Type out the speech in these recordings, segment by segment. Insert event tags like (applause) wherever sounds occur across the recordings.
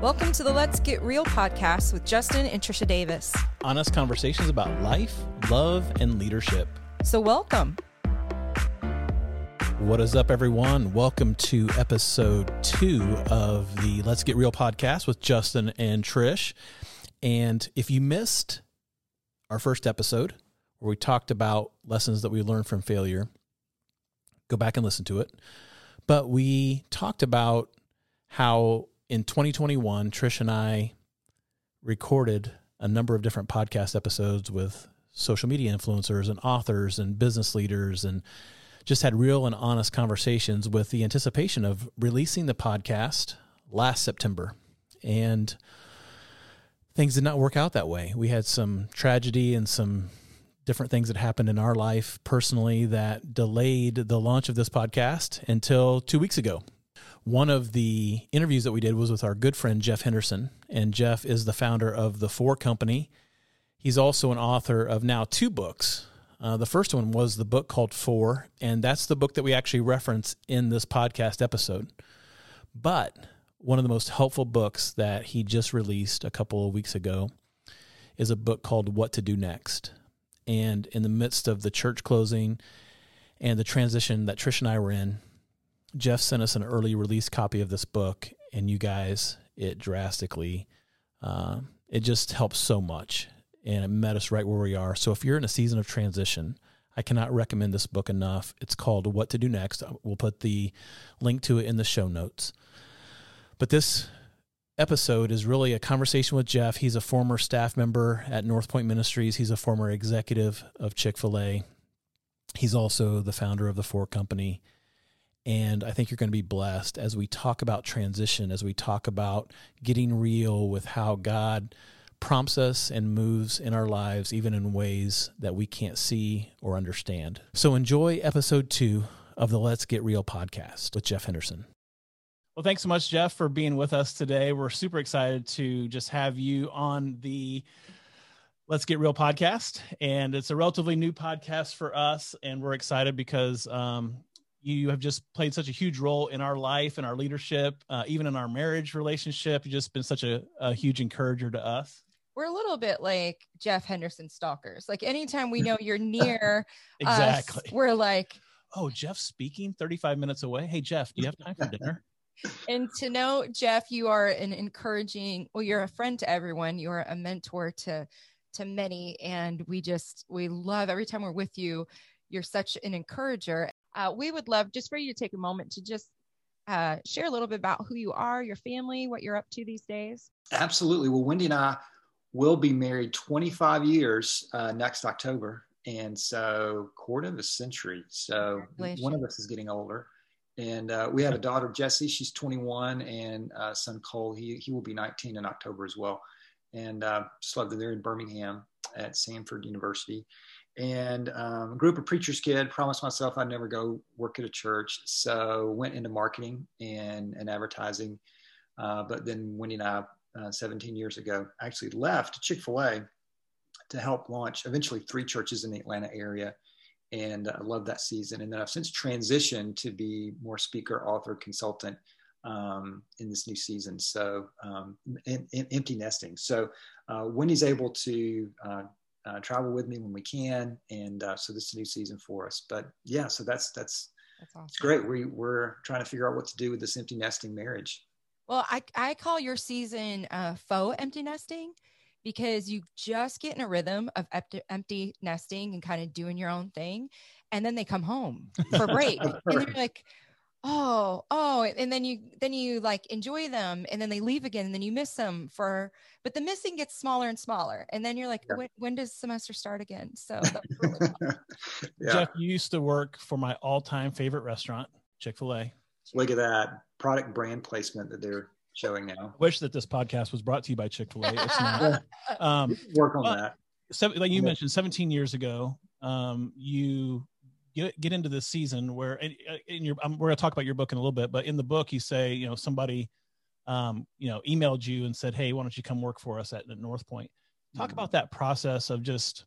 Welcome to the Let's Get Real podcast with Justin and Trisha Davis. Honest conversations about life, love, and leadership. So, welcome. What is up, everyone? Welcome to episode two of the Let's Get Real podcast with Justin and Trish. And if you missed our first episode where we talked about lessons that we learned from failure, go back and listen to it. But we talked about how in 2021, Trish and I recorded a number of different podcast episodes with social media influencers and authors and business leaders and just had real and honest conversations with the anticipation of releasing the podcast last September. And things did not work out that way. We had some tragedy and some different things that happened in our life personally that delayed the launch of this podcast until two weeks ago one of the interviews that we did was with our good friend Jeff Henderson, and Jeff is the founder of the For Company. He's also an author of now two books. Uh, the first one was the book called For, and that's the book that we actually reference in this podcast episode. But one of the most helpful books that he just released a couple of weeks ago is a book called What to Do Next. And in the midst of the church closing and the transition that Trish and I were in, Jeff sent us an early release copy of this book, and you guys, it drastically, uh, it just helps so much, and it met us right where we are. So if you're in a season of transition, I cannot recommend this book enough. It's called What to Do Next. We'll put the link to it in the show notes. But this episode is really a conversation with Jeff. He's a former staff member at North Point Ministries. He's a former executive of Chick fil A. He's also the founder of the For Company. And I think you're going to be blessed as we talk about transition, as we talk about getting real with how God prompts us and moves in our lives, even in ways that we can't see or understand. So enjoy episode two of the Let's Get Real podcast with Jeff Henderson. Well, thanks so much, Jeff, for being with us today. We're super excited to just have you on the Let's Get Real podcast. And it's a relatively new podcast for us. And we're excited because um, you have just played such a huge role in our life and our leadership, uh, even in our marriage relationship. You've just been such a, a huge encourager to us. We're a little bit like Jeff Henderson stalkers. Like anytime we know you're (laughs) near exactly, us, we're like, oh, Jeff's speaking 35 minutes away. Hey, Jeff, do you have time for (laughs) dinner? and to know Jeff, you are an encouraging, well, you're a friend to everyone. You're a mentor to to many. And we just we love every time we're with you. You're such an encourager uh, we would love just for you to take a moment to just uh, share a little bit about who you are, your family, what you're up to these days. Absolutely. Well, Wendy and I will be married 25 years uh, next October. And so, quarter of a century. So, one of us is getting older. And uh, we have a daughter, Jessie. She's 21, and uh, son Cole. He he will be 19 in October as well. And uh, just love that they're in Birmingham at Samford University and um, a preacher's kid promised myself i'd never go work at a church so went into marketing and, and advertising uh, but then wendy and i uh, 17 years ago actually left chick-fil-a to help launch eventually three churches in the atlanta area and i love that season and then i've since transitioned to be more speaker author consultant um, in this new season so um, empty nesting. So uh, wendy's able to uh, uh, travel with me when we can. And uh, so this is a new season for us. But yeah, so that's that's that's awesome. It's great. We we're trying to figure out what to do with this empty nesting marriage. Well, I I call your season uh, faux empty nesting because you just get in a rhythm of empty, nesting and kind of doing your own thing, and then they come home for (laughs) break, and you're like, oh oh and then you then you like enjoy them and then they leave again and then you miss them for but the missing gets smaller and smaller and then you're like yeah. when, when, does semester start again? So (laughs) really yeah. jeff you used to work for my all-time favorite restaurant chick-fil-a. Look at that product brand placement that they're showing now. Wish that this podcast was brought to you by chick-fil-a. It's not. (laughs) Um, work on that. so, like you mentioned 17 years ago um, you get get into this season where in, uh, in your um, we're going to talk about your book in a little bit, but in the book you say you know somebody um, you know emailed you and said, hey, why don't you come work for us at, at North Point? Talk mm-hmm. about that process of just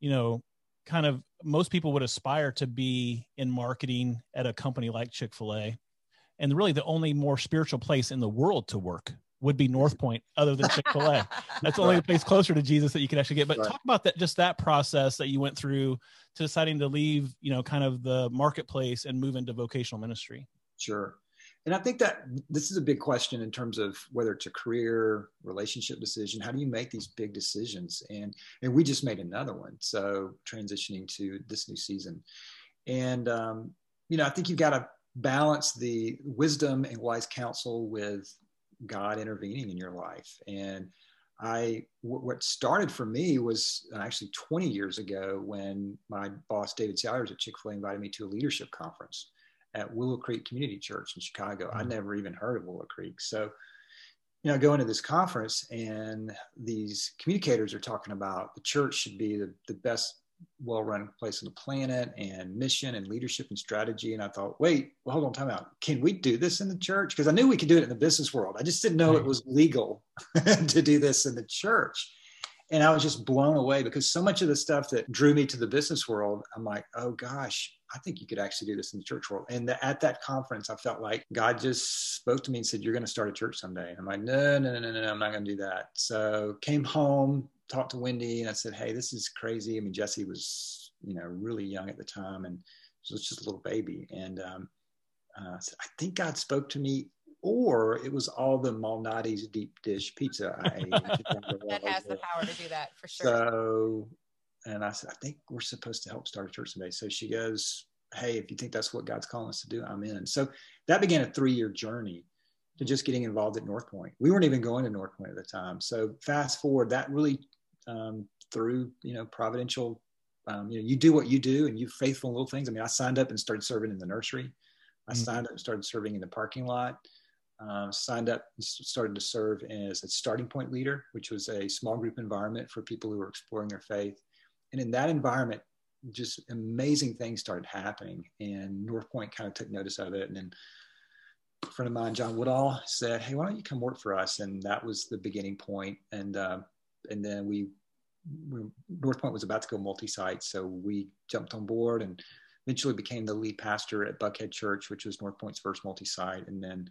you know kind of most people would aspire to be in marketing at a company like Chick Fil A, and really the only more spiritual place in the world to work would be North Point, other than Chick Fil (laughs) A. That's the only right. place closer to Jesus that you can actually get. But right. talk about that, just that process that you went through to deciding to leave, you know, kind of the marketplace and move into vocational ministry. Sure. And I think that this is a big question in terms of whether it's a career relationship decision. How do you make these big decisions? And and we just made another one. So transitioning to this new season, and um, you know, I think you've got to balance the wisdom and wise counsel with God intervening in your life. And I, w- what started for me was actually 20 years ago when my boss, David Salyers at Chick fil A, invited me to a leadership conference at Willow Creek Community Church in Chicago. Mm-hmm. I'd never even heard of Willow Creek. So, you know, going to this conference and these communicators are talking about the church should be the, the best well run place on the planet and mission and leadership and strategy. And I thought, wait, well, hold on, time out. Can we do this in the church? Because I knew we could do it in the business world. I just didn't know it was legal (laughs) to do this in the church. And I was just blown away because so much of the stuff that drew me to the business world, I'm like, oh gosh, I think you could actually do this in the church world. And the, at that conference, I felt like God just spoke to me and said, You're going to start a church someday. And I'm like, No, no, no, no, no, I'm not going to do that. So came home, talked to Wendy, and I said, Hey, this is crazy. I mean, Jesse was, you know, really young at the time and she was just a little baby. And um, uh, I, said, I think God spoke to me or it was all the Malnati's deep dish pizza I ate. (laughs) that has the power to do that for sure. So and I said, I think we're supposed to help start a church today. So she goes, Hey, if you think that's what God's calling us to do, I'm in. So that began a three year journey to just getting involved at North Point. We weren't even going to North Point at the time. So fast forward, that really um, through, you know, providential, um, you know, you do what you do and you faithful in little things. I mean, I signed up and started serving in the nursery. I mm-hmm. signed up and started serving in the parking lot. Uh, signed up and started to serve as a starting point leader, which was a small group environment for people who were exploring their faith and in that environment, just amazing things started happening. And North Point kind of took notice of it. And then a friend of mine, John Woodall, said, "Hey, why don't you come work for us?" And that was the beginning point. And uh, and then we, we, North Point was about to go multi-site, so we jumped on board and eventually became the lead pastor at Buckhead Church, which was North Point's first multi-site, and then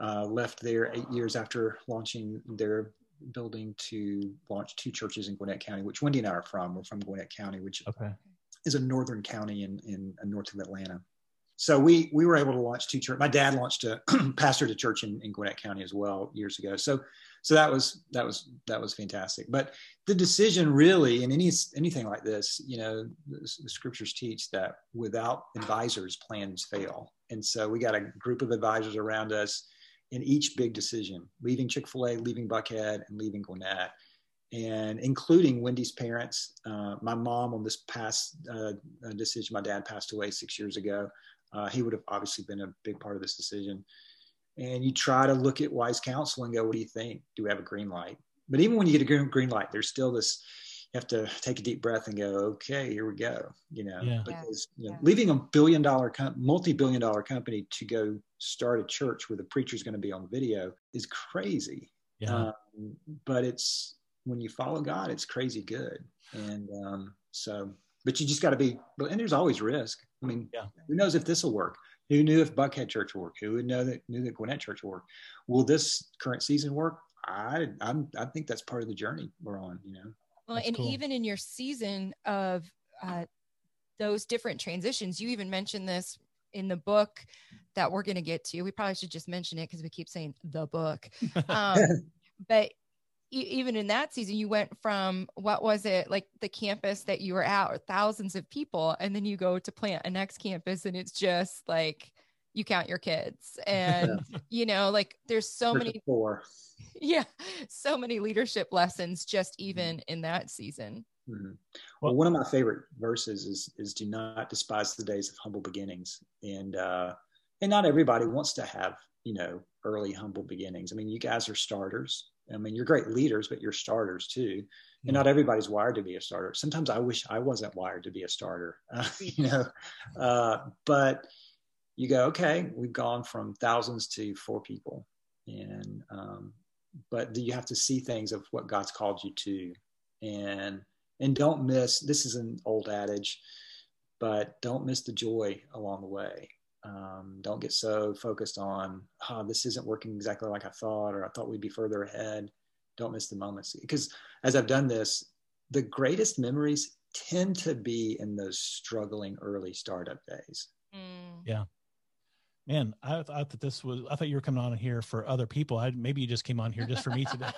uh, left there eight years after launching their building to launch two churches in Gwinnett County, which Wendy and I are from. We're from Gwinnett County, which okay. is a northern county in, in, in, north of Atlanta. So we we were able to launch two church. My dad launched a (clears throat) pastor to church in, in Gwinnett County as well years ago. So so that was that was that was fantastic. But the decision really in any anything like this, you know, the, the scriptures teach that without advisors, plans fail. And so we got a group of advisors around us in each big decision, leaving Chick fil A, leaving Buckhead, and leaving Gwinnett, and including Wendy's parents. Uh, my mom, on this past uh, uh, decision, my dad passed away six years ago. Uh, he would have obviously been a big part of this decision. And you try to look at wise counsel and go, what do you think? Do we have a green light? But even when you get a green light, there's still this you have to take a deep breath and go, okay, here we go. You know, yeah. because you know, yeah. leaving a billion dollar, com- multi-billion dollar company to go start a church where the preacher's going to be on video is crazy. Yeah. Um, but it's when you follow God, it's crazy good. And um, so, but you just got to be, and there's always risk. I mean, yeah. who knows if this will work? Who knew if Buckhead Church will work? Who would know that knew that Gwinnett Church will work? Will this current season work? I I'm, I think that's part of the journey we're on. You know. Well, That's and cool. even in your season of uh, those different transitions, you even mentioned this in the book that we're going to get to. We probably should just mention it because we keep saying the book. (laughs) Um, but e- even in that season, you went from what was it like the campus that you were at, or thousands of people, and then you go to plant a next campus, and it's just like you count your kids, (laughs) and you know, like there's so many. Four (laughs) yeah so many leadership lessons just mm-hmm. even in that season mm-hmm. well one of my favorite verses is is do not despise the days of humble beginnings and uh and not everybody wants to have you know early humble beginnings i mean you guys are starters i mean you're great leaders but you're starters too. And not everybody's wired to be a starter. Sometimes i wish i wasn't wired to be a starter uh, (laughs) you know? Uh, but you go okay we've gone from thousands to four people. And um, but you have to see things of what God's called you to, and and don't miss. This is an old adage, but don't miss the joy along the way. Um, don't get so focused on, oh, this isn't working exactly like I thought, or I thought we'd be further ahead. Don't miss the moments. Because as I've done this, the greatest memories tend to be in those struggling early startup days. Mm. Yeah. Man, I thought that this was, I thought you were coming on here for other people. I, maybe you just came on here just for me today.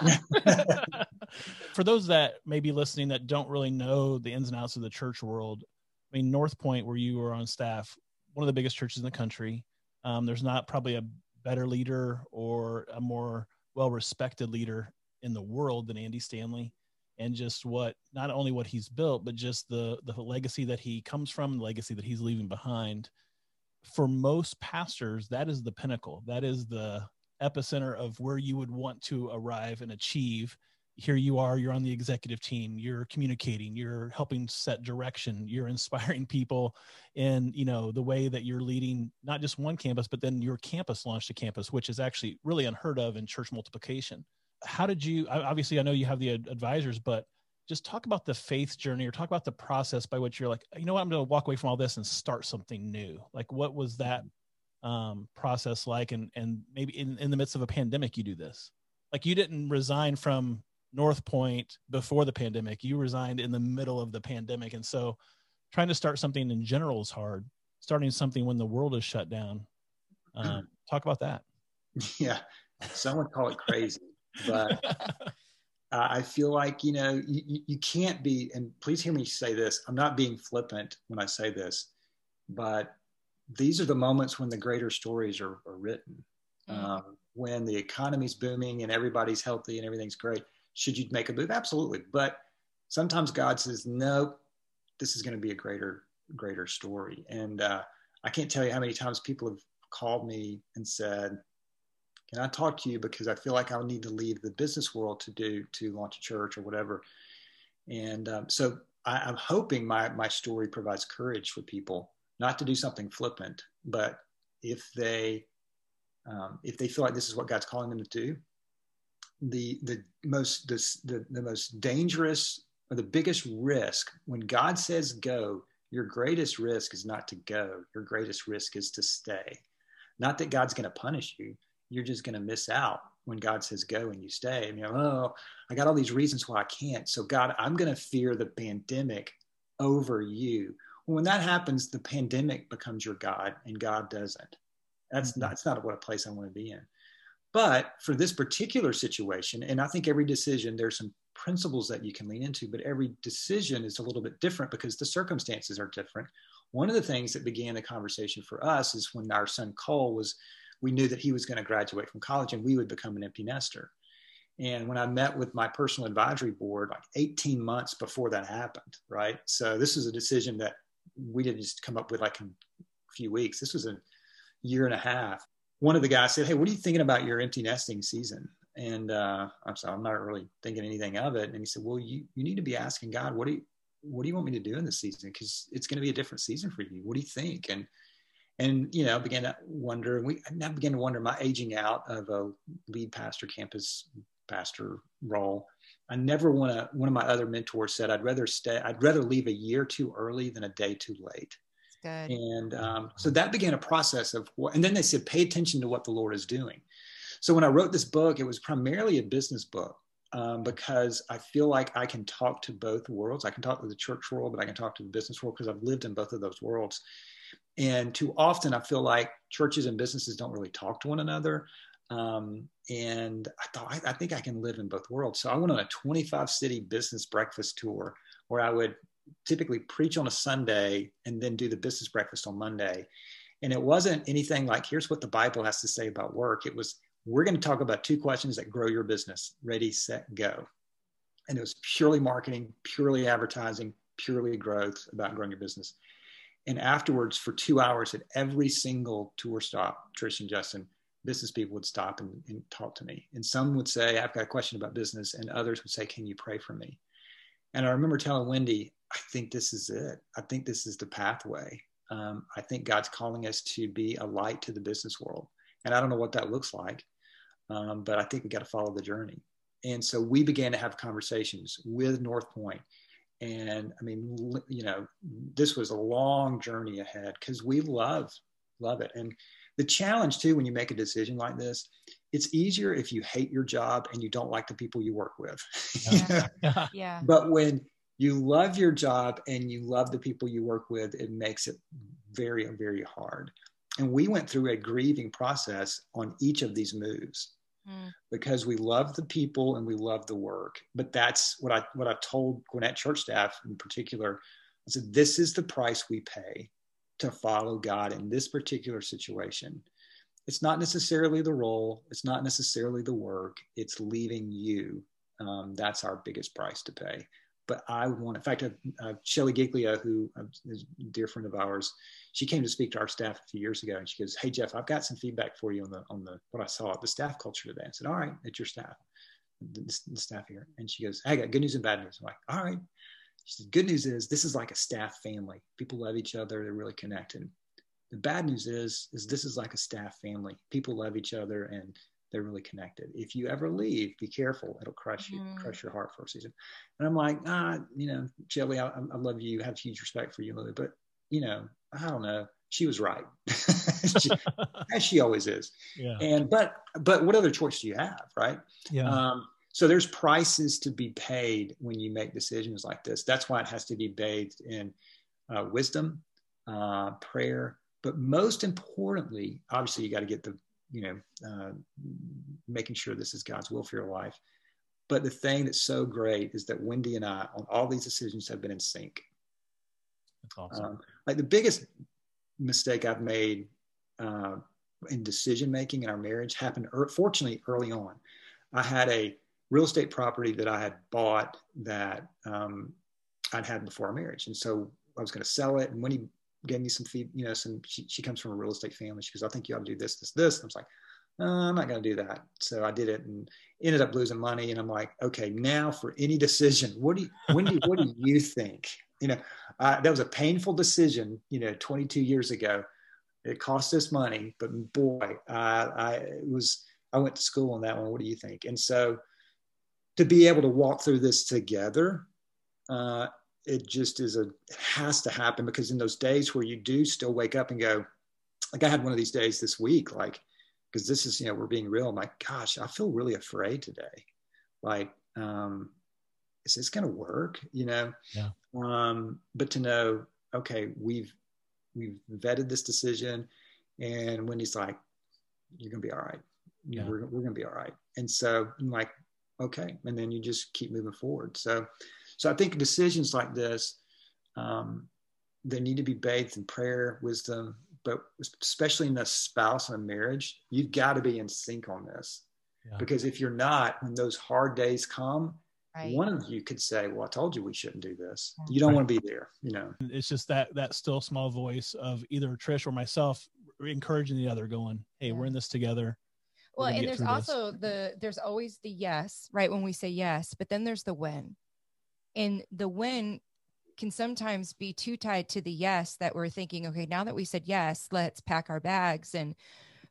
(laughs) for those that may be listening that don't really know the ins and outs of the church world, I mean, North Point, where you were on staff, one of the biggest churches in the country. Um, there's not probably a better leader or a more well respected leader in the world than Andy Stanley. And just what not only what he's built but just the the legacy that he comes from the legacy that he's leaving behind. For most pastors that is the pinnacle. That is the epicenter of where you would want to arrive and achieve here you are you're on the executive team you're communicating you're helping set direction you're (laughs) inspiring people in you know the way that you're leading not just one campus but then your campus launched a campus which is actually really unheard of in church multiplication. How did you obviously i know you have the advisors but just talk about the faith journey or talk about the process by which you're like you know what? I'm going to walk away from all this and start something new. Like what was that um, process like? And and maybe in, in the midst of a pandemic you do this. Like you didn't resign from north point before the pandemic you resigned in the middle of the pandemic and so trying to start something in general is hard starting something when the world is shut down um, (clears throat) talk about that yeah some would call it crazy but (laughs) uh, I feel like you know you, you can't be. And please hear me say this. I'm not being flippant when I say this, but these are the moments when the greater stories are, are written. Mm. Um, when the economy's booming and everybody's healthy and everything's great, should you make a move? Absolutely. But sometimes God says, no, this is going to be a greater, greater story. And uh, I can't tell you how many times people have called me and said, can I talk to you because I feel like I'll need to leave the business world to do to launch a church or whatever. And um, so I, am hoping my my story provides courage for people not to do something flippant, but if they um, if they feel like this is what God's calling them to do, the the most the, the, the most dangerous or the biggest risk when God says go, your greatest risk is not to go. Your greatest risk is to stay. Not that God's going to punish you, you're just going to miss out when God says go and you stay. And you know, oh, I got all these reasons why I can't. So, God, I'm going to fear the pandemic over you. When that happens, the pandemic becomes your God and God doesn't. That's mm-hmm. not, that's not what a place I want to be in. But for this particular situation, and I think every decision, there's some principles that you can lean into, but every decision is a little bit different because the circumstances are different. One of the things that began the conversation for us is when our son Cole was we knew that he was going to graduate from college and we would become an empty nester. And when I met with my personal advisory board, like 18 months before that happened, right? So this was a decision that we didn't just come up with like in a few weeks. This was a year and a half. One of the guys said, Hey, what are you thinking about your empty nesting season? And uh, I'm sorry, I'm not really thinking anything of it. And he said, Well, you, you need to be asking God, what do you, what do you want me to do in this season? Because it's going to be a different season for you. What do you think? And and you know began to wonder and we now began to wonder my aging out of a lead pastor campus pastor role i never want to one of my other mentors said i'd rather stay i'd rather leave a year too early than a day too late Good. and um, so that began a process of and then they said pay attention to what the lord is doing so when i wrote this book it was primarily a business book um, because i feel like i can talk to both worlds i can talk to the church world but i can talk to the business world because i've lived in both of those worlds and too often, I feel like churches and businesses don't really talk to one another. Um, and I thought, I, I, think I can live in both worlds. So I went on a 25 city business breakfast tour where I would typically preach on a Sunday and then do the business breakfast on Monday. And it wasn't anything like, here's what the Bible has to say about work. It was, we're going to talk about two questions that grow your business ready, set, go. And it was purely marketing, purely advertising, purely growth about growing your business. And afterwards, for two hours at every single tour stop, Trish and Justin, business people would stop and, and, talk to me. And some would say, I've got a question about business. And others would say, Can you pray for me? And I remember telling Wendy, I think this is it. I think this is the pathway. Um, I think God's calling us to be a light to the business world. And I don't know what that looks like, um, but I think we got to follow the journey. And so we began to have conversations with North Point and I mean, you know, this was a long journey ahead because we love love it. And the challenge too, when you make a decision like this, it's easier if you hate your job and you don't like the people you work with. (laughs) Yeah. (laughs) yeah. yeah. But when you love your job and you love the people you work with, it makes it very, very hard. And we went through a grieving process on each of these moves mm. because we love the people and we love the work. But that's what I what I told Gwinnett church staff in particular. I said, this is the price we pay to follow God in this particular situation. It's not necessarily the role, it's not necessarily the work, it's leaving you. Um, that's our biggest price to pay but I would want, in fact, uh, uh, Shelly Giglio, who uh, a dear friend of ours, she came to speak to our staff a few years ago, and she goes, "Hey Jeff, I've got some feedback for you on the on the what I saw at the staff culture today." I said, "All right, it's your staff, the, the staff here," and she goes, "I got good news and bad news." I'm like, "All right." She said, "Good news is this is like a staff family. People love each other. They're really connected." The bad news is is this is like a staff family. People love each other and they're really connected. If you ever leave, be careful; it'll crush you, mm. crush your heart for a season. And I'm like, ah, you know, Shelly, I, I love you, have huge respect for you, Lily, but you know, I don't know. She was right, (laughs) she, as she always is. Yeah. And but but what other choice do you have, right? Yeah. Um, so there's prices to be paid when you make decisions like this. That's why it has to be bathed in uh, wisdom, uh, prayer, but most importantly, obviously, you got to get the you know, uh, making sure this is God's will for your life. But the thing that's so great is that Wendy and I, on all these decisions, have been in sync. That's awesome. Um, like the biggest mistake I've made uh, in decision making in our marriage happened, er- fortunately, early on. I had a real estate property that I had bought that um, I'd had before our marriage, and so I was going to sell it. And when he gave me some feed, you know, some, she, she comes from a real estate family. She goes, I think you ought to do this, this, this. And I was like, no, I'm not going to do that. So I did it and ended up losing money. And I'm like, okay, now for any decision, what do you, when do, what do (laughs) you think? You know, uh, that was a painful decision, you know, 22 years ago. It cost us money, but boy, uh, I was, I went to school on that one. What do you think? And so to be able to walk through this together, uh, it just is a it has to happen because in those days where you do still wake up and go like i had one of these days this week like because this is you know we're being real. I'm like gosh i feel really afraid today. Like um is this going to work? You know? Yeah. um but to know okay we've we've vetted this decision and wendy's like you're going to be all right. Yeah. we're, we're going to be all right. And so i'm like okay. And then you just keep moving forward. So so I think decisions like this, um, they need to be bathed in prayer, wisdom, but especially in a spouse and a marriage, you've got to be in sync on this. Yeah. Because if you're not, when those hard days come, Right. one of you could say well i told you we shouldn't do this you don't right. want to be there you know it's just that that still small voice of either trish or myself encouraging the other going hey yeah. we're in this together well and there's also this. the there's always the yes right when we say yes but then there's the when and the when can sometimes be too tied to the yes that we're thinking, okay, now that we said yes, let's pack our bags. And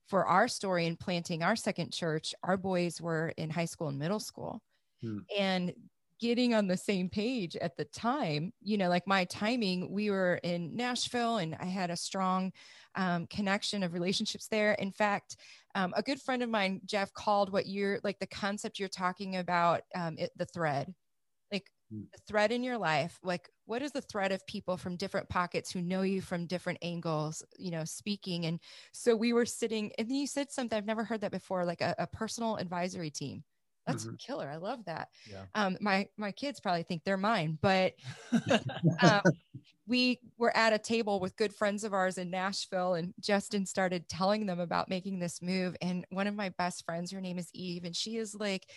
for our story in planting our second church, our boys were in high school and middle school. Hmm. And getting on the same page at the time, you know, like my timing, we were in Nashville and I had a strong um, connection of relationships there. In fact, um, a good friend of mine, Jeff, called what you're like the concept you're talking about, um, it, the thread the thread in your life like what is the thread of people from different pockets who know you from different angles you know speaking and so we were sitting and you said something i've never heard that before like a, a personal advisory team that's mm-hmm. killer i love that yeah. um my my kids probably think they're mine but (laughs) um, we were at a table with good friends of ours in nashville and justin started telling them about making this move and one of my best friends her name is eve and she is like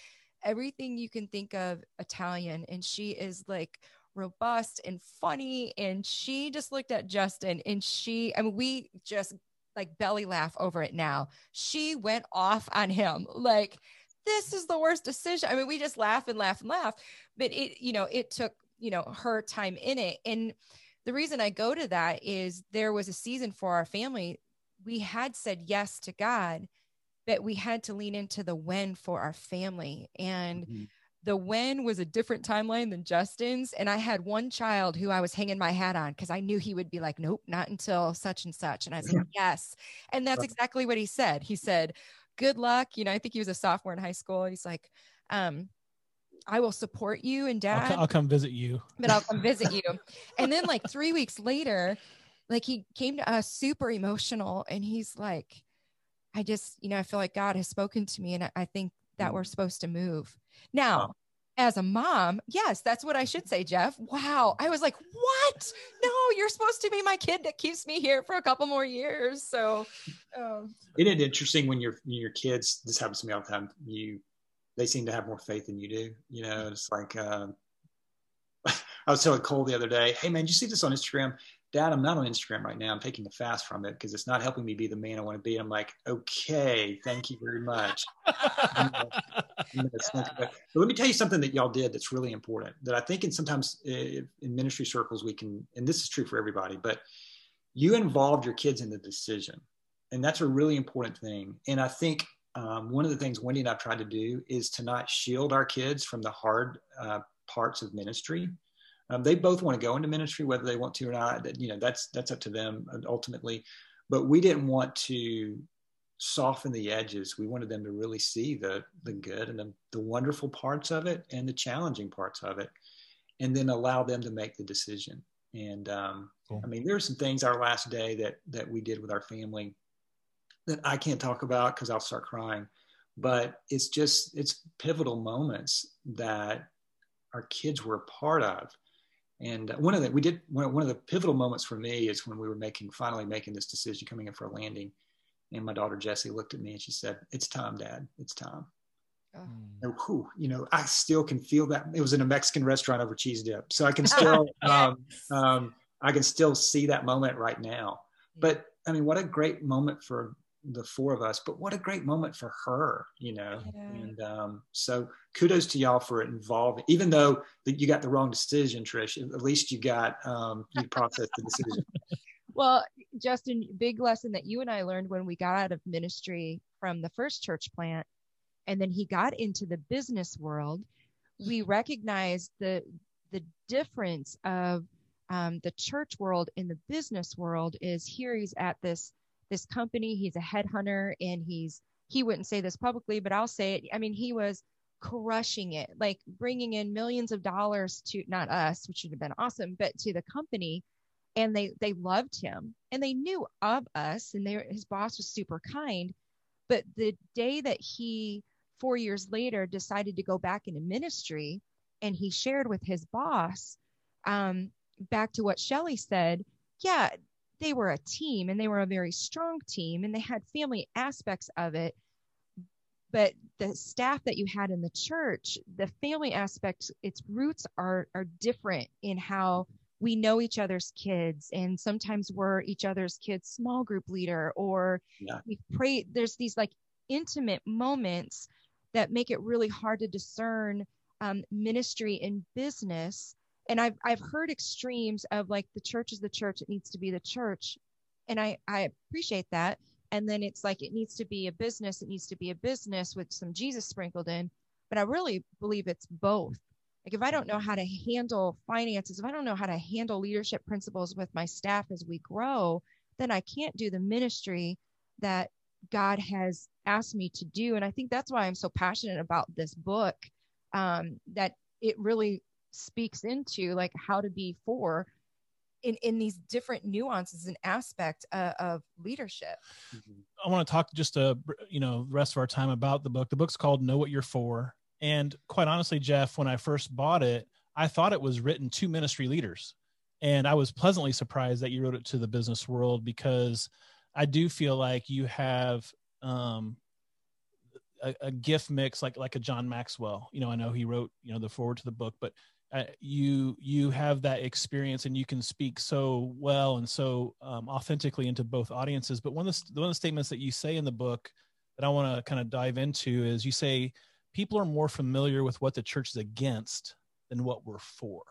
everything you can think of Italian. And she is like robust and funny. And she just looked at Justin and she, I mean, we just like belly laugh over it now. She went off on him like, this is the worst decision. I mean, we just laugh and laugh and laugh, but it, you know, it took, you know, her time in it. And the reason I go to that is there was a season for our family. We had said yes to God, but we had to lean into the when for our family and mm-hmm. the when was a different timeline than Justin's. And I had one child who I was hanging my hat on because I knew he would be like, nope, not until such and such. And I said, yes. And that's exactly what he said. He said, good luck. You know, I think he was a sophomore in high school. He's like, um, I will support you and dad. I'll, I'll come visit you. But I'll come visit you. (laughs) and then like three weeks later, like he came to us super emotional and he's like, I just, you know, I feel like God has spoken to me and I think that we're supposed to move. Now, wow. as a mom, yes, that's what I should say, Jeff. Wow. I was like, what? No, you're supposed to be my kid that keeps me here for a couple more years. So, um, isn't it interesting when your your kids? This happens to me all the time. You, they seem to have more faith than you do. You know, it's like uh, (laughs) I was telling Cole the other day, "Hey man, did you see this on Instagram?" Dad, I'm not on Instagram right now. I'm taking a fast from it because it's not helping me be the man I want to be. I'm like, okay, thank you very much. (laughs) but let me tell you something that y'all did that's really important that I think in sometimes eh, in ministry circles we can, and this is true for everybody, but you involved your kids in the decision. And that's a really important thing. And I think um, one of the things Wendy and I've tried to do is to not shield our kids from the hard uh, parts of ministry um, they both want to go into ministry, whether they want to or not. You know, that's that's up to them uh, ultimately. But we didn't want to soften the edges. We wanted them to really see the the good and the, the wonderful parts of it and the challenging parts of it, and then allow them to make the decision. And um, cool. I mean, there are some things our last day that that we did with our family that I can't talk about because I'll start crying. But it's just it's pivotal moments that our kids were a part of and one of the we did one, one of the pivotal moments for me is when we were making finally making this decision coming in for a landing, and my daughter Jessie looked at me and she said, "It's time, Dad. It's time." Oh. And, whew, you know, I still can feel that. It was in a Mexican restaurant over cheese dip, so I can (laughs) still, um, um, I can still see that moment right now. But I mean, what a great moment for the four of us, but what a great moment for her, you know. Yeah. And um, so kudos to y'all for involving, even though you got the wrong decision, Trish. At least you got um, you processed the decision. (laughs) well, Justin, big lesson that you and I learned when we got out of ministry from the first church plant, and then he got into the business world. We recognized the the difference of um, the church world in the business world is here he's at this this company. He's a headhunter and he's, he wouldn't say this publicly, but I'll say it. I mean, he was crushing it, like bringing in millions of dollars to not us, which would have been awesome, but to the company. And they, they loved him and they knew of us and they, his boss was super kind. But the day that he, four years later, decided to go back into ministry and he shared with his boss, um, back to what Shelly said, yeah, they were a team and they were a very strong team and they had family aspects of it but the staff that you had in the church the family aspect its roots are are different in how we know each other's kids and sometimes we're each other's kids small group leader or yeah. we pray there's these like intimate moments that make it really hard to discern um, ministry and business and I've I've heard extremes of like the church is the church, it needs to be the church. And I, I appreciate that. And then it's like it needs to be a business, it needs to be a business with some Jesus sprinkled in. But I really believe it's both. Like if I don't know how to handle finances, if I don't know how to handle leadership principles with my staff as we grow, then I can't do the ministry that God has asked me to do. And I think that's why I'm so passionate about this book. Um, that it really speaks into like how to be for in, in these different nuances and aspect uh, of leadership. Mm-hmm. I want to talk just a you know rest of our time about the book. The book's called Know What You're For, and quite honestly, Jeff, when I first bought it, I thought it was written to ministry leaders, and I was pleasantly surprised that you wrote it to the business world because I do feel like you have um, a, a gift mix like like a John Maxwell. You know, I know he wrote you know the foreword to the book, but uh, you you have that experience and you can speak so well and so um, authentically into both audiences. But one of the, one of the statements that you say in the book that I want to kind of dive into is you say people are more familiar with what the church is against than what we're for.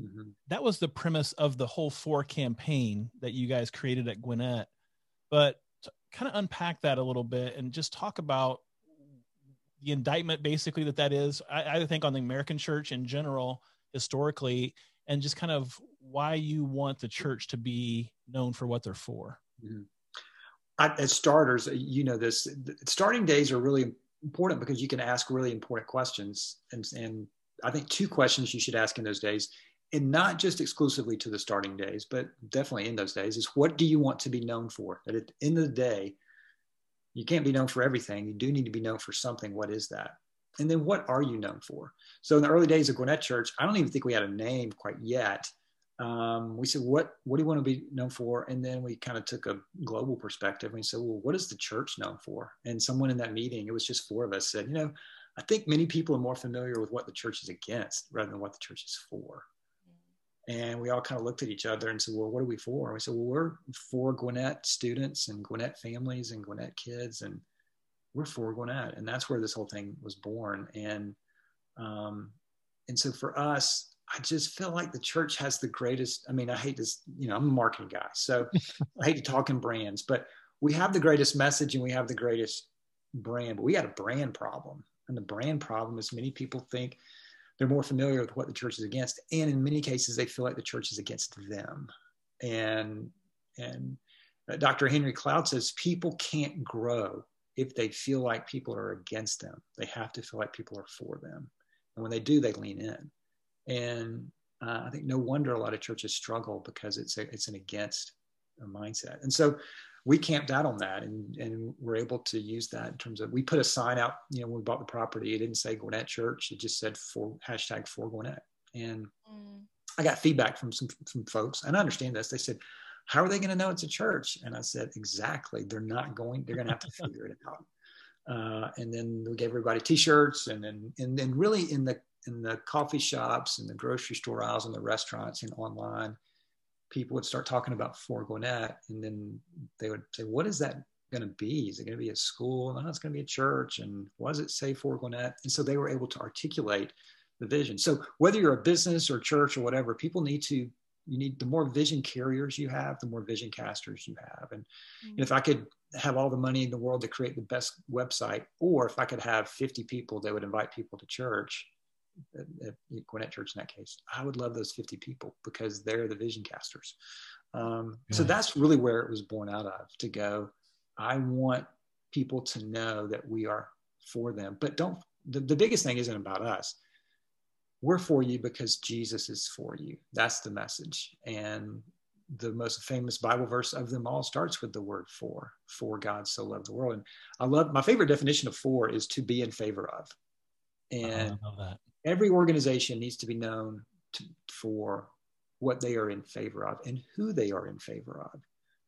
Mm-hmm. That was the premise of the whole for campaign that you guys created at Gwinnett. But kind of unpack that a little bit and just talk about the indictment basically that that is I, I think on the american church in general historically and just kind of why you want the church to be known for what they're for mm-hmm. I, as starters you know this starting days are really important because you can ask really important questions and, and i think two questions you should ask in those days and not just exclusively to the starting days but definitely in those days is what do you want to be known for at the end of the day you can't be known for everything. You do need to be known for something. What is that? And then what are you known for? So in the early days of Gwinnett Church, I don't even think we had a name quite yet. Um, we said, what, what do you want to be known for? And then we kind of took a global perspective. And we said, well, what is the church known for? And someone in that meeting, it was just four of us said, you know, I think many people are more familiar with what the church is against rather than what the church is for. And we all kind of looked at each other and said, well, what are we for? And we said, well, we're for Gwinnett students and Gwinnett families and Gwinnett kids. And we're for Gwinnett. And that's where this whole thing was born. And, um, and so for us, I just feel like the church has the greatest. I mean, I hate this, you know, I'm a marketing guy, so (laughs) I hate to talk in brands, but we have the greatest message and we have the greatest brand, but we got a brand problem. And the brand problem is many people think they're more familiar with what the church is against and in many cases they feel like the church is against them and and uh, dr henry cloud says people can't grow if they feel like people are against them they have to feel like people are for them. And when they do they lean in. And uh, i think no wonder a lot of churches struggle because it's a, it's an against mindset. And so we camped out on that and, and we're able to use that in terms of we put a sign out you know when we bought the property. It didn't say gwinnett church. It just said for hashtag for gwinnett. And mm. i got feedback from some from folks and i understand this. They said how are they going to know it's a church and i said exactly they're not going they're going to have to figure it out uh, and then we gave everybody t-shirts and then and then really in the in the coffee shops and the grocery store aisles and the restaurants and online people would start talking about for Gwinnett, and then they would say, "What is that going to be? Is it going to be a school? No, it's going to be a church. And does it say for Gwinnett?" And so they were able to articulate the vision. So whether you're a business or church or whatever, people need to you need the more vision carriers you have, the more vision casters you have. And mm-hmm. if I could have all the money in the world to create the best website, or if I could have 50 people that would invite people to church, at, at Gwinnett Church in that case. I would love those 50 people because they're the vision casters. Um, yeah. So that's really where it was born out of to go. I want people to know that we are for them, but don't, the, the biggest thing isn't about us. We're for you because Jesus is for you. That's the message. And the most famous Bible verse of them all starts with the word for, for God so loved the world. And I love my favorite definition of for is to be in favor of. And every organization needs to be known to, for what they are in favor of and who they are in favor of.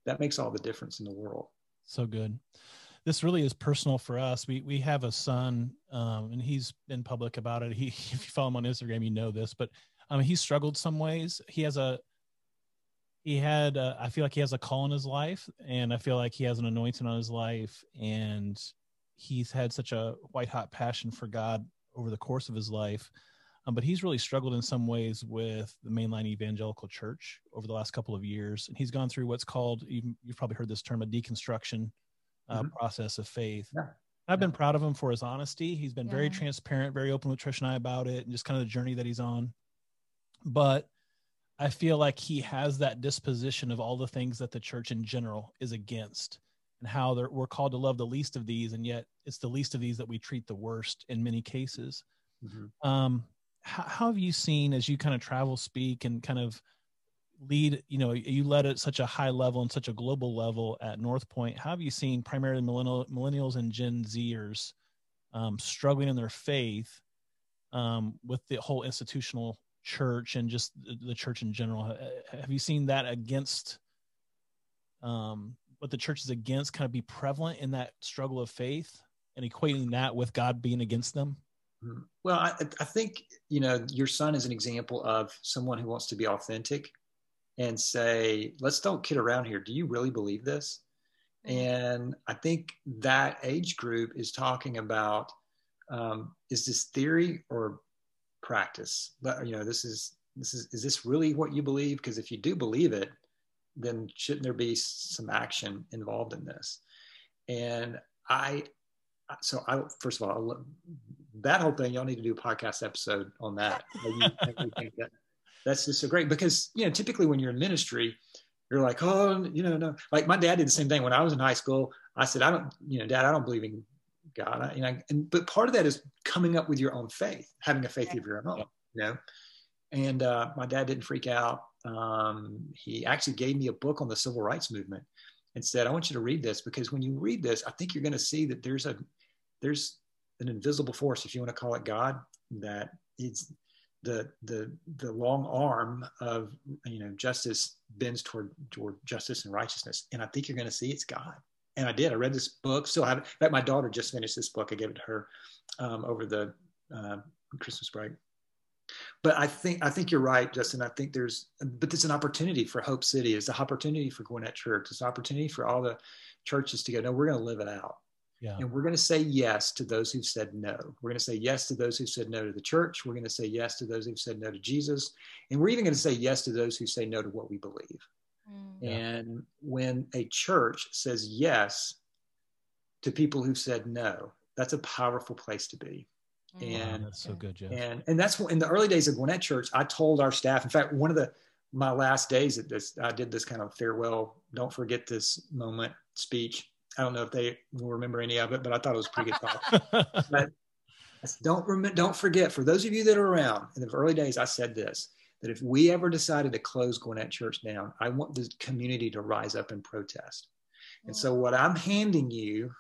That makes all the difference in the world. So good. This really is personal for us. We we have a son, um, and he's been public about it. He, (laughs) if you follow him on Instagram, you know this, but um, he's struggled some ways. He has a he had a, I feel like he has a call in his life, and I feel like he has an anointing on his life, and he's had such a white hot passion for God over the course of his life. Um, but he's really struggled in some ways with the mainline evangelical church over the last couple of years. And he's gone through what's called, you've, you've probably heard this term, a deconstruction uh, mm-hmm. process of faith. Yeah. I've been proud of him for his honesty. He's been yeah. very transparent, very open with Trish and I about it, and just kind of the journey that he's on. But I feel like he has that disposition of all the things that the church in general is against and how we're called to love the least of these, and yet it's the least of these that we treat the worst in many cases. Mm-hmm. Um, how, how, have you seen as you kind of travel, speak, and kind of lead? You know, you led at such a high level and such a global level at North Point. How have you seen primarily millennial, millennials and Gen Zers um, struggling in their faith um, with the whole institutional church and just the church in general? Have you seen that against um, what the church is against kind of be prevalent in that struggle of faith and equating that with God being against them? Mm-hmm. Well, I, I think, you know, your son is an example of someone who wants to be authentic and say, let's don't kid around here. Do you really believe this? Mm-hmm. And I think that age group is talking about um, is this theory or practice? But you know, this is this is is this really what you believe? Because if you do believe it, then shouldn't there be some action involved in this? And I, so I first of all, that whole thing, y'all need to do a podcast episode on that. (laughs) that that's just so great because you know typically when you're in ministry, you're like, oh, you know, no. Like my dad did the same thing when I was in high school. I said, I don't, you know, Dad, I don't believe in God. I, you know, and but part of that is coming up with your own faith, having a faith of your own. You know, and uh, my dad didn't freak out. Um, he actually gave me a book on the civil rights movement and said, I want you to read this because when you read this, I think you're going to see that there's a there's an invisible force, if you want to call it God, that it's the the the long arm of you know justice bends toward toward justice and righteousness. And I think you're going to see it's God. And I did. I read this book. Still have. In fact, my daughter just finished this book. I gave it to her um, over the uh, Christmas break. But I think I think you're right, Justin. I think there's but there's an opportunity for Hope City. It's an opportunity for Gwinnett Church. It's an opportunity for all the churches to go. No, we're going to live it out. Yeah. And we're going to say yes to those who've said no. We're going to say yes to those who've said no to the church. We're going to say yes to those who've said no to Jesus. And we're even going to say yes to those who say no to what we believe. Mm. And when a church says yes to people who've said no, that's a powerful place to be. Mm. And wow, that's so good, Jeff. And and that's in the early days of Gwinnett Church, I told our staff, in fact, one of the my last days at this, I did this kind of farewell, don't forget this moment speech I don't know if they will remember any of it, but I thought it was pretty good (laughs) but don't remember, don't forget, for those of you that are around in the early days, I said this that if we ever decided to close Gwinnett Church down, I want the community to rise up and protest. And so, what I'm handing you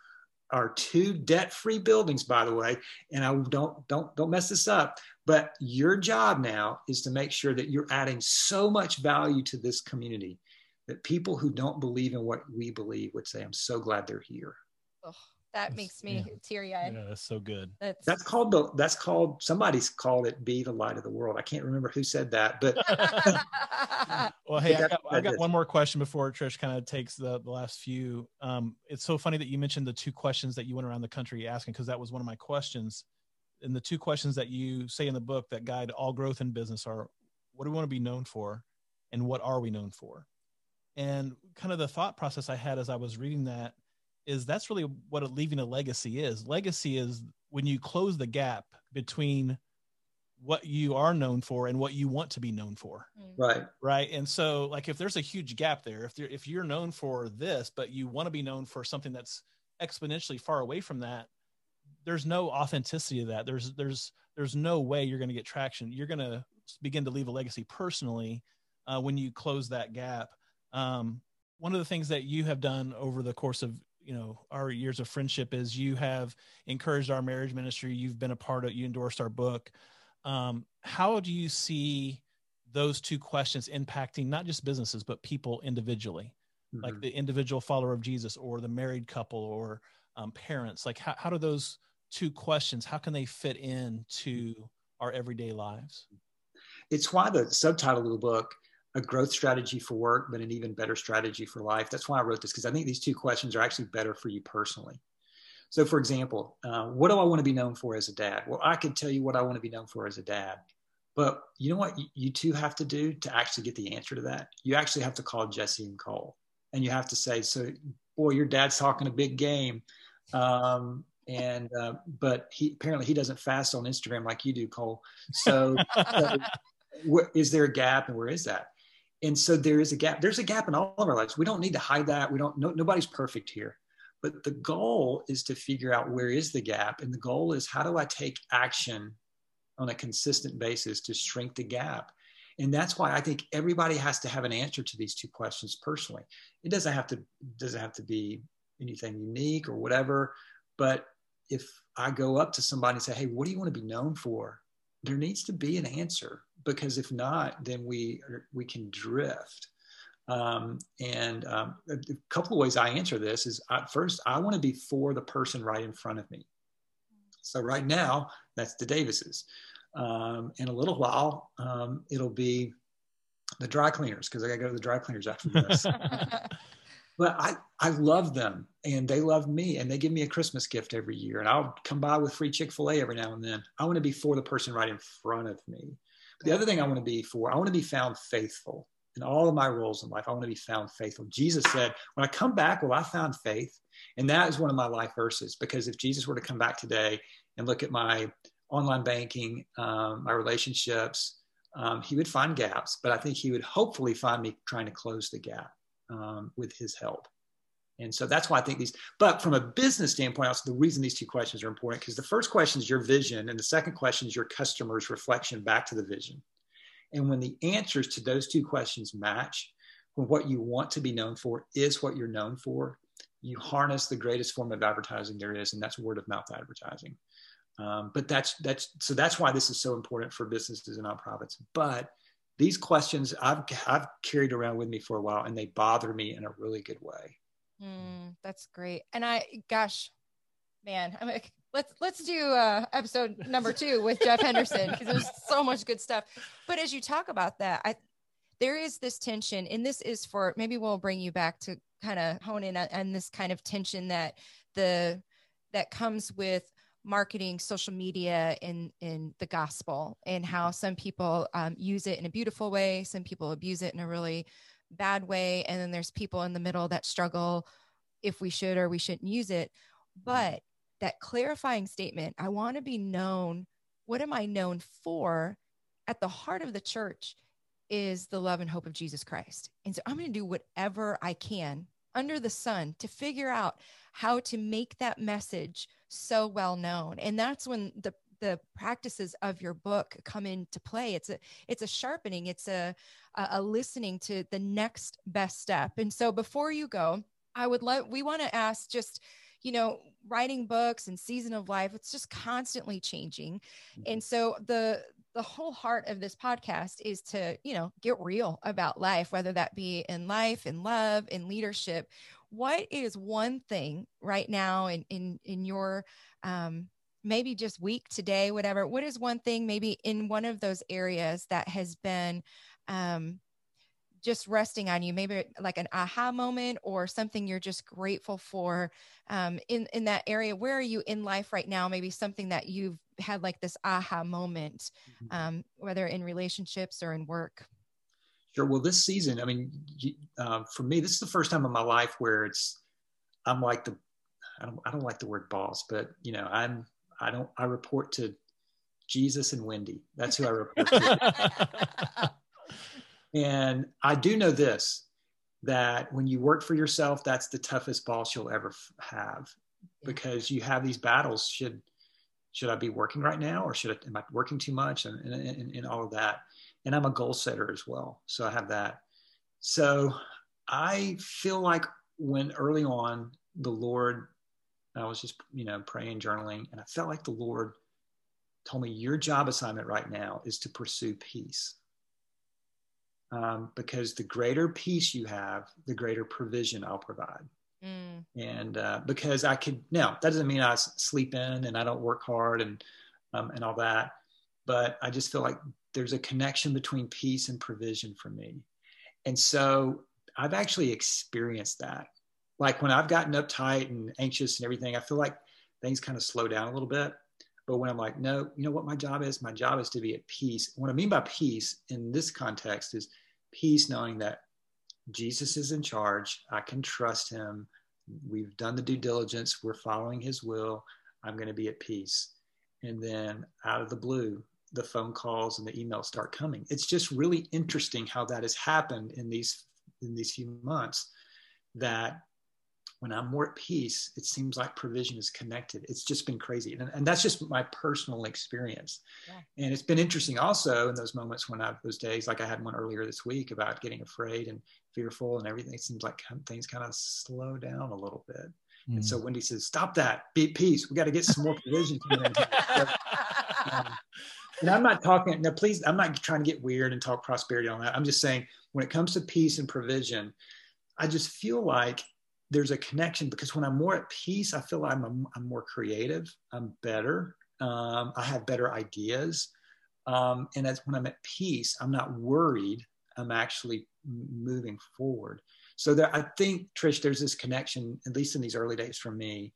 are two debt-free buildings, by the way. And I don't don't don't mess this up. But your job now is to make sure that you're adding so much value to this community that people who don't believe in what we believe would say, I'm so glad they're here. Oh, that makes me yeah. teary eyed. Yeah, that's so good. That's, that's called the, that's called, somebody's called it be the light of the world. I can't remember who said that, but. (laughs) well, hey, I got, I got one more question before Trish kind of takes the, the last few. Um, it's so funny that you mentioned the two questions that you went around the country asking, because that was one of my questions. And the two questions that you say in the book that guide all growth in business are what do we want to be known for? And what are we known for? And kind of the thought process I had as I was reading that is that's really what leaving a legacy is. Legacy is when you close the gap between what you are known for and what you want to be known for. Mm. Right. Right. And so like if there's a huge gap there, if there, if you're known for this, but you want to be known for something that's exponentially far away from that, there's no authenticity to that. There's there's there's no way you're going to get traction. You're going to begin to leave a legacy personally uh, when you close that gap. Um, one of the things that you have done over the course of you know our years of friendship is you have encouraged our marriage ministry. You've been a part of. You endorsed our book. Um, how do you see those two questions impacting not just businesses but people individually, mm-hmm. like the individual follower of Jesus or the married couple or um, parents? Like how how do those two questions how can they fit into our everyday lives? It's why the subtitle of the book a growth strategy for work, but an even better strategy for life. That's why I wrote this because I think these two questions are actually better for you personally. So, for example, uh, what do I want to be known for as a dad? Well, I could tell you what I want to be known for as a dad. But you know what you two have to do to actually get the answer to that? You actually have to call Jesse and Cole. And you have to say, so, boy, your dad's talking a big game. Um, and, uh, but he apparently he doesn't fast on Instagram like you do, Cole. So, so (laughs) is there a gap and where is that? And so there is a gap. There's a gap in all of our lives. We don't need to hide that. We don't no, nobody's perfect here. But the goal is to figure out where is the gap. And the goal is how do i take action on a consistent basis to shrink the gap? And that's why i think everybody has to have an answer to these two questions personally. It doesn't have to doesn't have to be anything unique or whatever. But if i go up to somebody and say hey what do you want to be known for there needs to be an answer because if not, then we we can drift. Um, and um, a, couple of ways I answer this is I, first, I want to be for the person right in front of me. So right now, that's the Davises. Um, in a little while, um, it'll be the dry cleaners because I got to go to the dry cleaners after this. (laughs) but I, I love them and they love me and they give me a Christmas gift every year. And I'll come by with free Chick fil A every now and then. I want to be for the person right in front of me. But the other thing I want to be for, I want to be found faithful in all of my roles in life, I want to be found faithful. Jesus said, When I come back, will I find faith? And that is one of my life verses because if Jesus were to come back today and look at my online banking, um, my relationships, um, he would find gaps, but I think he would hopefully find me trying to close the gap um, with his help. And so that's why I think these, but from a business standpoint, also the reason these two questions are important because the first question is your vision, and the second question is your customer's reflection back to the vision. And when the answers to those two questions match, when what you want to be known for is what you're known for, you harness the greatest form of advertising there is, and that's word of mouth advertising. Um, but that's that's so that's why this is so important for businesses and nonprofits. But these questions I've I've carried around with me for a while, and they bother me in a really good way. Mm, that's great. And I, gosh, man, I'm like, let's let's do uh, episode number two with Jeff Henderson because there's so much good stuff. But as you talk about that, I there is this tension, and this is for maybe we'll bring you back to kind of hone in on, on this kind of tension that the that comes with marketing social media in in the gospel and how some people um, use it in a beautiful way some people abuse it in a really bad way and then there's people in the middle that struggle if we should or we shouldn't use it. But that clarifying statement i want to be known what am i known for? At the heart of the church is the love and hope of jesus christ. And so i'm going to do whatever i can under the sun to figure out how to make that message so well known. And that's when the the practices of your book come into play. It's a it's a sharpening. It's a a listening to the next best step. And so before you go i would love we want to ask just you know writing books and season of life it's just constantly changing. Mm-hmm. and so the the whole heart of this podcast is to you know get real about life whether that be in life in love in leadership. What is one thing right now in in in your um maybe just week today whatever what is one thing maybe in one of those areas that has been um, just resting on you? Maybe like an aha moment or something you're just grateful for um, in in that area. Where are you in life right now? Maybe something that you've had like this aha moment mm-hmm. um, whether in relationships or in work sure well this season i mean uh, for me this is the first time in my life where it's i'm like the I don't, I don't like the word boss but you know i'm I don't. I report to Jesus and Wendy. That's who I report to. and I do know this that when you work for yourself, that's the toughest boss you'll ever f- have because you have these battles. Should should I be working right now, or should I, am I working too much, and, and, and, and all of that? And I'm a goal setter as well, so I have that. So I feel like when early on the Lord I was just, you know, praying, journaling, and I felt like the Lord told me, Your job assignment right now is to pursue peace. Um, because the greater peace you have, the greater provision I'll provide. Mm. And uh, because I could, now that doesn't mean I sleep in and I don't work hard and, um, and all that, but I just feel like there's a connection between peace and provision for me. And so I've actually experienced that like when I've gotten uptight and anxious and everything, I feel like things kind of slow down a little bit. But when I'm like, no, you know what my job is? My job is to be at peace. What I mean by peace in this context is peace knowing that Jesus is in charge. I can trust him. We've done the due diligence. We're following his will. I'm going to be at peace. And then out of the blue, the phone calls and the emails start coming. It's just really interesting how that has happened in these in these few months that when I'm more at peace, it seems like provision is connected. It's just been crazy. And, and that's just my personal experience. Yeah. And it's been interesting also in those moments when I've those days, like I had one earlier this week about getting afraid and fearful and everything. It seems like things kind of slow down a little bit. Mm. And so mm. Wendy says, stop that, be at peace. We got to get some more provision. (laughs) um, and I'm not talking, now please, I'm not trying to get weird and talk prosperity on that. I'm just saying when it comes to peace and provision, I just feel like there's a connection because when I'm more at peace, I feel I'm, a, I'm more creative, I'm better, um, I have better ideas. Um, and as when I'm at peace, I'm not worried, I'm actually moving forward. So there, I think, Trish, there's this connection, at least in these early days for me,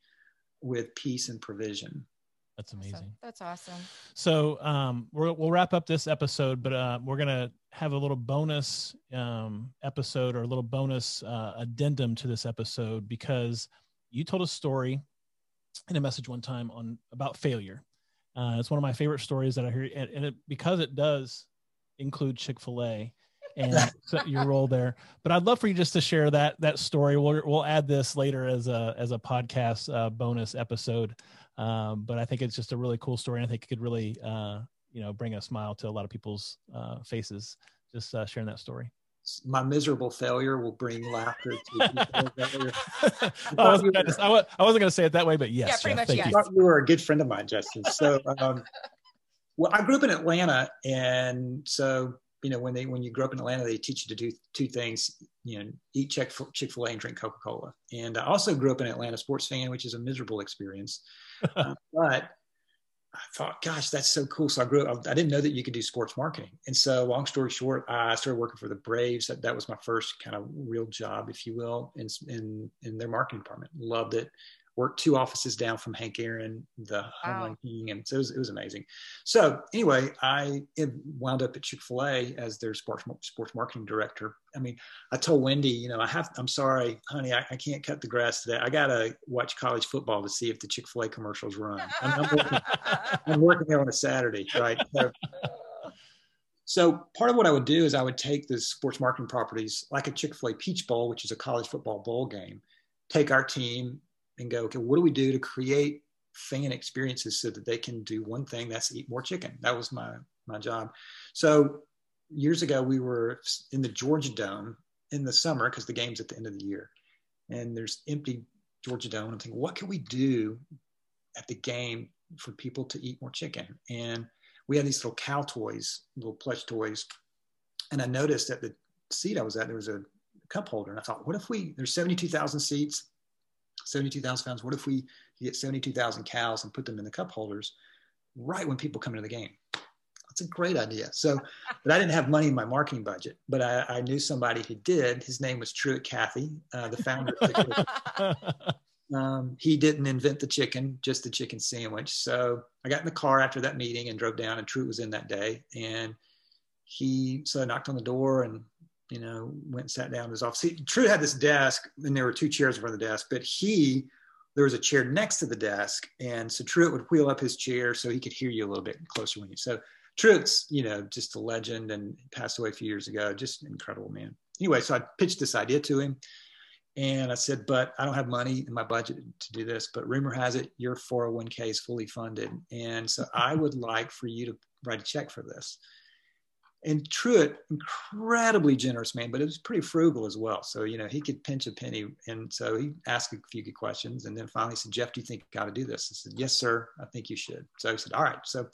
with peace and provision. That's amazing. That's awesome. So um, we will wrap up this episode, but uh, we're gonna have a little bonus um, episode or a little bonus uh, addendum to this episode because you told a story in a message one time on about failure. Uh, it's one of my favorite stories that I hear, and, and it, because it does include Chick Fil A and (laughs) your role there. But I'd love for you just to share that that story. We'll we'll add this later as a as a podcast uh, bonus episode. Um, but I think it's just a really cool story. And I think it could really uh, you know bring a smile to a lot of people's uh, faces. Just uh, sharing that story my miserable failure will bring laughter to (laughs) I, wasn't gonna, I, wasn't going to say it that way, but yes. Yeah, pretty Jeff, much yes. You. I thought you were a good friend of mine, Justin. So, um, (laughs) well, I grew up in Atlanta, and so you know when they when you grow up in Atlanta, they teach you to do two things. You know, eat Chick Chick Fil A and drink Coca Cola. And I also grew up in Atlanta sports fan, which is a miserable experience. (laughs) uh, but I thought, gosh, that's so cool. So I grew up, I didn't know that you could do sports marketing. And so, long story short, I started working for the Braves. That, that was my first kind of real job, if you will, in, in, in their marketing department. Loved it worked two offices down from Hank Aaron, the wow. home run king, and so it was, it was amazing. So anyway, I wound up at Chick Fil A as their sports sports marketing director. I mean, I told Wendy, you know, I have. I'm sorry, honey, I, I can't cut the grass today. I gotta watch college football to see if the Chick Fil A commercials run. I'm, I'm, working, I'm working there on a Saturday, right? So, so part of what I would do is I would take the sports marketing properties like a Chick Fil A Peach Bowl, which is a college football bowl game, take our team and go, okay, what do we do to create fan experiences so that they can do one thing that's eat more chicken? That was my my job. So years ago, we were in the Georgia Dome in the summer because the game's at the end of the year, and there's empty Georgia Dome. I'm thinking, what can we do at the game for people to eat more chicken? And we had these little cow toys, little plush toys, and I noticed at the seat I was at there was a cup holder, and I thought, what if we? There's 72,000 seats 72,000 pounds. What if we get 72,000 cows and put them in the cup holders right when people come into the game? That's a great idea. So, but I didn't have money in my marketing budget, but I, I knew somebody who did. His name was Truett Cathy, uh, the founder of (laughs) um, he didn't invent the chicken, just the chicken sandwich. So I got in the car after that meeting and drove down, and Truett was in that day. And he, so I knocked on the door and you know, went and sat down in his office. He, Truett had this desk, and there were two chairs in front of the desk, but he, there was a chair next to the desk, and so Truett would wheel up his chair so he could hear you a little bit closer when you. So Truett's, you know, just a legend and passed away a few years ago. Just incredible man. Anyway, so I pitched this idea to him, and I said, "But I don't have money in my budget to do this. But rumor has it your 401k is fully funded, and so I would like for you to write a check for this." And Truett, incredibly generous man, but it was pretty frugal as well. So, you know, he could pinch a penny. And so he asked a few good questions. And then finally said, Jeff, do you think you got to do this? I said, yes, sir. I think you should. So I said, all right. So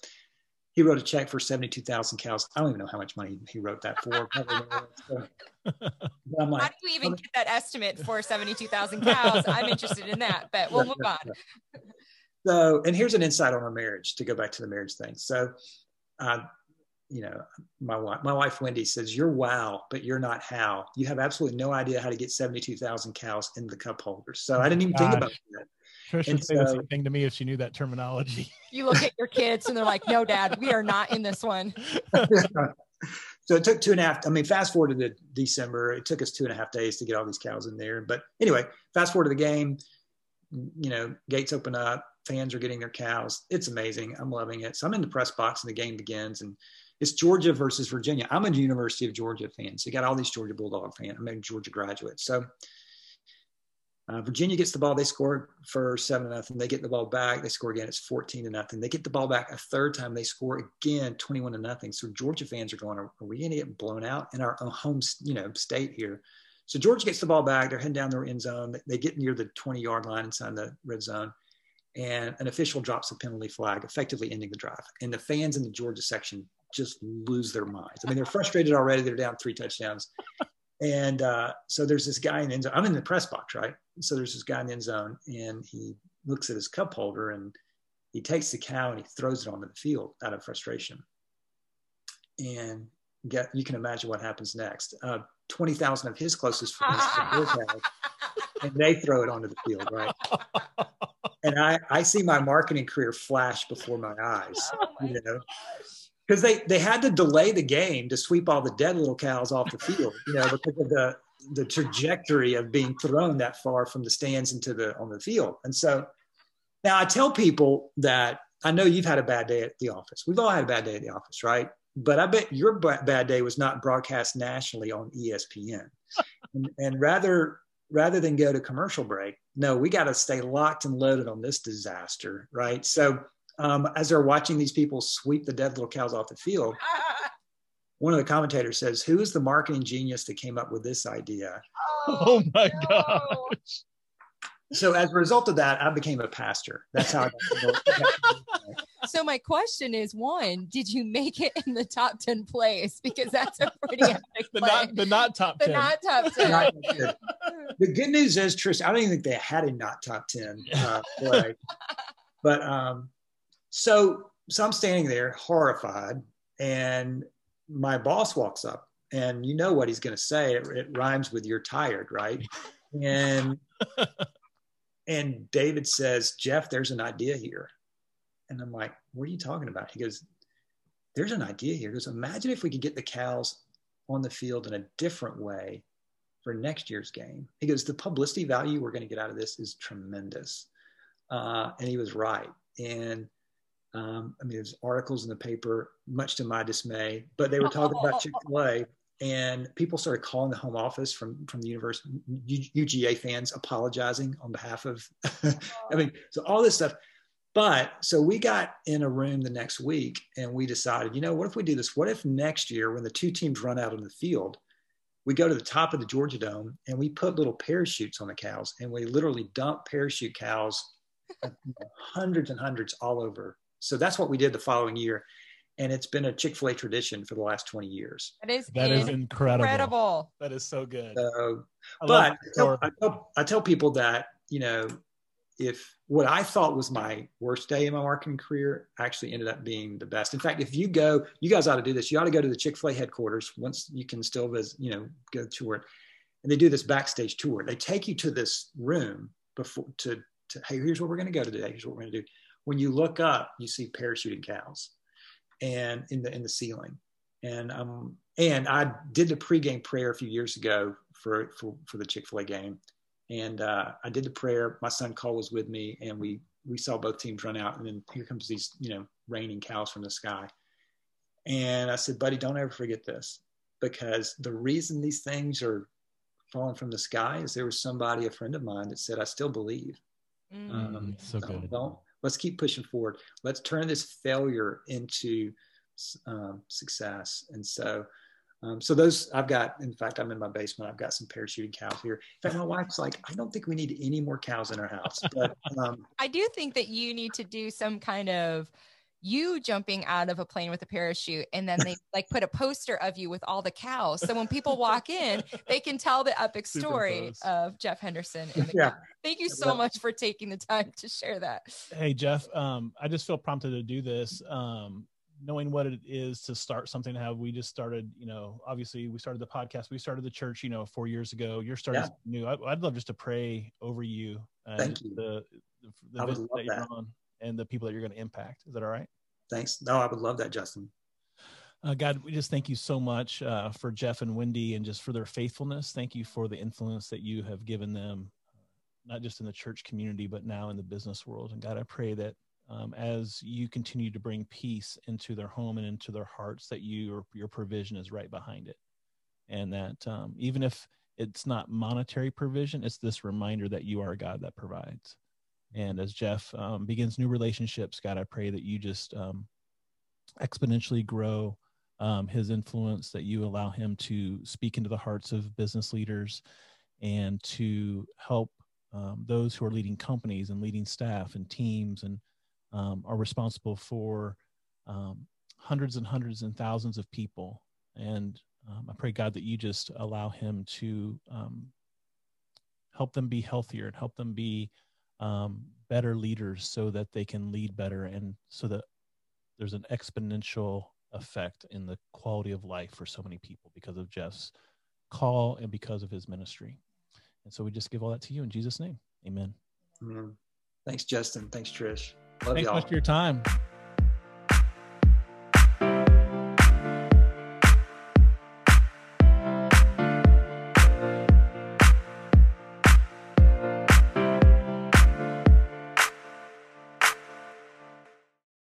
he wrote a check for 72,000 cows. I don't even know how much money he wrote that for. (laughs) so, like, how do you even get that estimate for 72,000 cows? I'm interested in that, but we'll move on. So, and here's an insight on our marriage to go back to the marriage thing. So, uh, you know, my wife, my wife Wendy says, "You're wow, but you're not how. You have absolutely no idea how to get seventy-two thousand cows in the cup holders." So I didn't even Gosh. think about that. Trish would say so, the same thing to me if she knew that terminology. (laughs) You look at your kids and they're like, "No, Dad, we are not in this one." (laughs) so it took two and a half. I mean, fast forward to the December. It took us two and a half days to get all these cows in there. But anyway, fast forward to the game. You know, gates open up. Fans are getting their cows. It's amazing. I'm loving it. So I'm in the press box and the game begins and it's Georgia versus Virginia. I'm a University of Georgia fan, so you got all these Georgia Bulldog fans. I'm a Georgia graduate, so uh, Virginia gets the ball. They score for seven to nothing. They get the ball back. They score again. It's 14 to nothing. They get the ball back a third time. They score again, 21 to nothing. So Georgia fans are going, are we going to get blown out in our home, you know, state here? So Georgia gets the ball back. They're heading down their end zone. They get near the 20 yard line inside the red zone. And an official drops a penalty flag, effectively ending the drive. And the fans in the Georgia section just lose their minds. I mean, they're frustrated already. They're down three touchdowns. And uh, so there's this guy in the end zone. I'm in the press box, right? So there's this guy in the end zone, and he looks at his cup holder and he takes the cow and he throws it onto the field out of frustration. And get you can imagine what happens next. Uh, Twenty thousand of his closest friends and they throw it onto the field, right? (laughs) And I, I see my marketing career flash before my eyes, (laughs) oh my you know. because they they had to delay the game to sweep all the dead little cows off the field, you know, because of the the trajectory of being thrown that far from the stands into the on the field. And so now I tell people that I know you've had a bad day at the office. We've all had a bad day at the office, right? But I bet your bad day was not broadcast nationally on ESPN. (laughs) and, and rather rather than go to commercial break, no, we got to stay locked and loaded on this disaster, right? So um, as they're watching these people sweep the dead little cows off the field, (laughs) one of the commentators says, "Who is the marketing genius that came up with this idea?" Oh, (laughs) oh my no. gosh! So as a result of that, I became a pastor. That's how. (laughs) so my question is: one, did you make it in the top ten place? Because that's a pretty (laughs) epic the not the not top the 10. not top ten. the good news is, Trish, I don't even think they had a not top ten uh, play. (laughs) but um, so so I'm standing there horrified, and my boss walks up and you know what he's going to say it, it, rhymes with you're tired right and (laughs) and david says jeff there's an idea here and i'm like what are you talking about he goes there's an idea here he goes imagine if we could get the cows on the field in a different way for next year's game he goes the publicity value we're going to get out of this is tremendous uh, and he was right and um, I mean, there's articles in the paper, much to my dismay, but they were talking about (laughs) Chick fil A. And people started calling the home office from, from the university, UGA fans apologizing on behalf of, (laughs) I mean, so all this stuff. But so we got in a room the next week and we decided, you know, what if we do this? What if next year, when the two teams run out on the field, we go to the top of the Georgia Dome and we put little parachutes on the cows and we literally dump parachute cows, (laughs) hundreds and hundreds all over so that's what we did the following year. And it's been a Chick fil A tradition for the last 20 years. That is, that is incredible. incredible. That is so good. So, but I tell, I, tell, I tell people that, you know, if what I thought was my worst day in my marketing career actually ended up being the best. In fact, if you go, you guys ought to do this. You ought to go to the Chick Fil A headquarters once you can still visit, you know, go tour it, and they do this backstage tour. They take you to this room before to, to hey, here's what we're going to go to today. Here's what we're going to do when you look up, you see parachuting cows, and in the in the ceiling, and um and I did the pregame prayer a few years ago for for, for the Chick Fil A game, and uh, I did the prayer. My son Cole was with me, and we we saw both teams run out, and then here comes these you know raining cows from the sky, and I said, buddy, don't ever forget this, because the reason these things are falling from the sky is there was somebody, a friend of mine, that said, I still believe. Mm, um, so good. Don't let's keep pushing forward. Let's turn this failure into um, success. And so, um, so those I've got. In fact, I'm in my basement. I've got some parachuting cows here. In fact, my wife's like, I don't think we need any more cows in our house. But um, (laughs) I do think that you need to do some kind of you jumping out of a plane with a parachute and then they (laughs) like put a poster of you with all the cows so when people walk in they can tell the epic story of jeff henderson (laughs) yeah. thank you so much for taking the time to share that hey jeff um, i just feel prompted to do this um, knowing what it is to start something how we just started you know obviously we started the podcast we started the church you know four years ago you're starting yeah. new I, would love just to pray over you thank you the, the, the that you're on and the people that you're going to impact. Is that all right? Thanks. No, I would love that, Justin. Uh, God, we just thank you so much uh, for Jeff and Wendy and just for their faithfulness. Thank you for the influence that you have given them, not just in the church community, but now in the business world. And God, I pray that um, as you continue to bring peace into their home and into their hearts, that you, your provision is right behind it. And that um, even if it's not monetary provision, it's this reminder that you are God that provides. And as Jeff um, begins new relationships, God, I pray that you just um, exponentially grow um, his influence, that you allow him to speak into the hearts of business leaders and to help um, those who are leading companies and leading staff and teams and um, are responsible for um, hundreds and hundreds and thousands of people. And I pray, God, that you just allow him to help them be healthier and help them be um, better leaders so that they can lead better and so that there's an exponential effect in the quality of life for so many people because of Jeff's call and because of his ministry. And so we just give all that to you in Jesus' name. Amen. Amen. Thanks, Justin. Thanks, Trish. Love Thanks y'all. much for your time.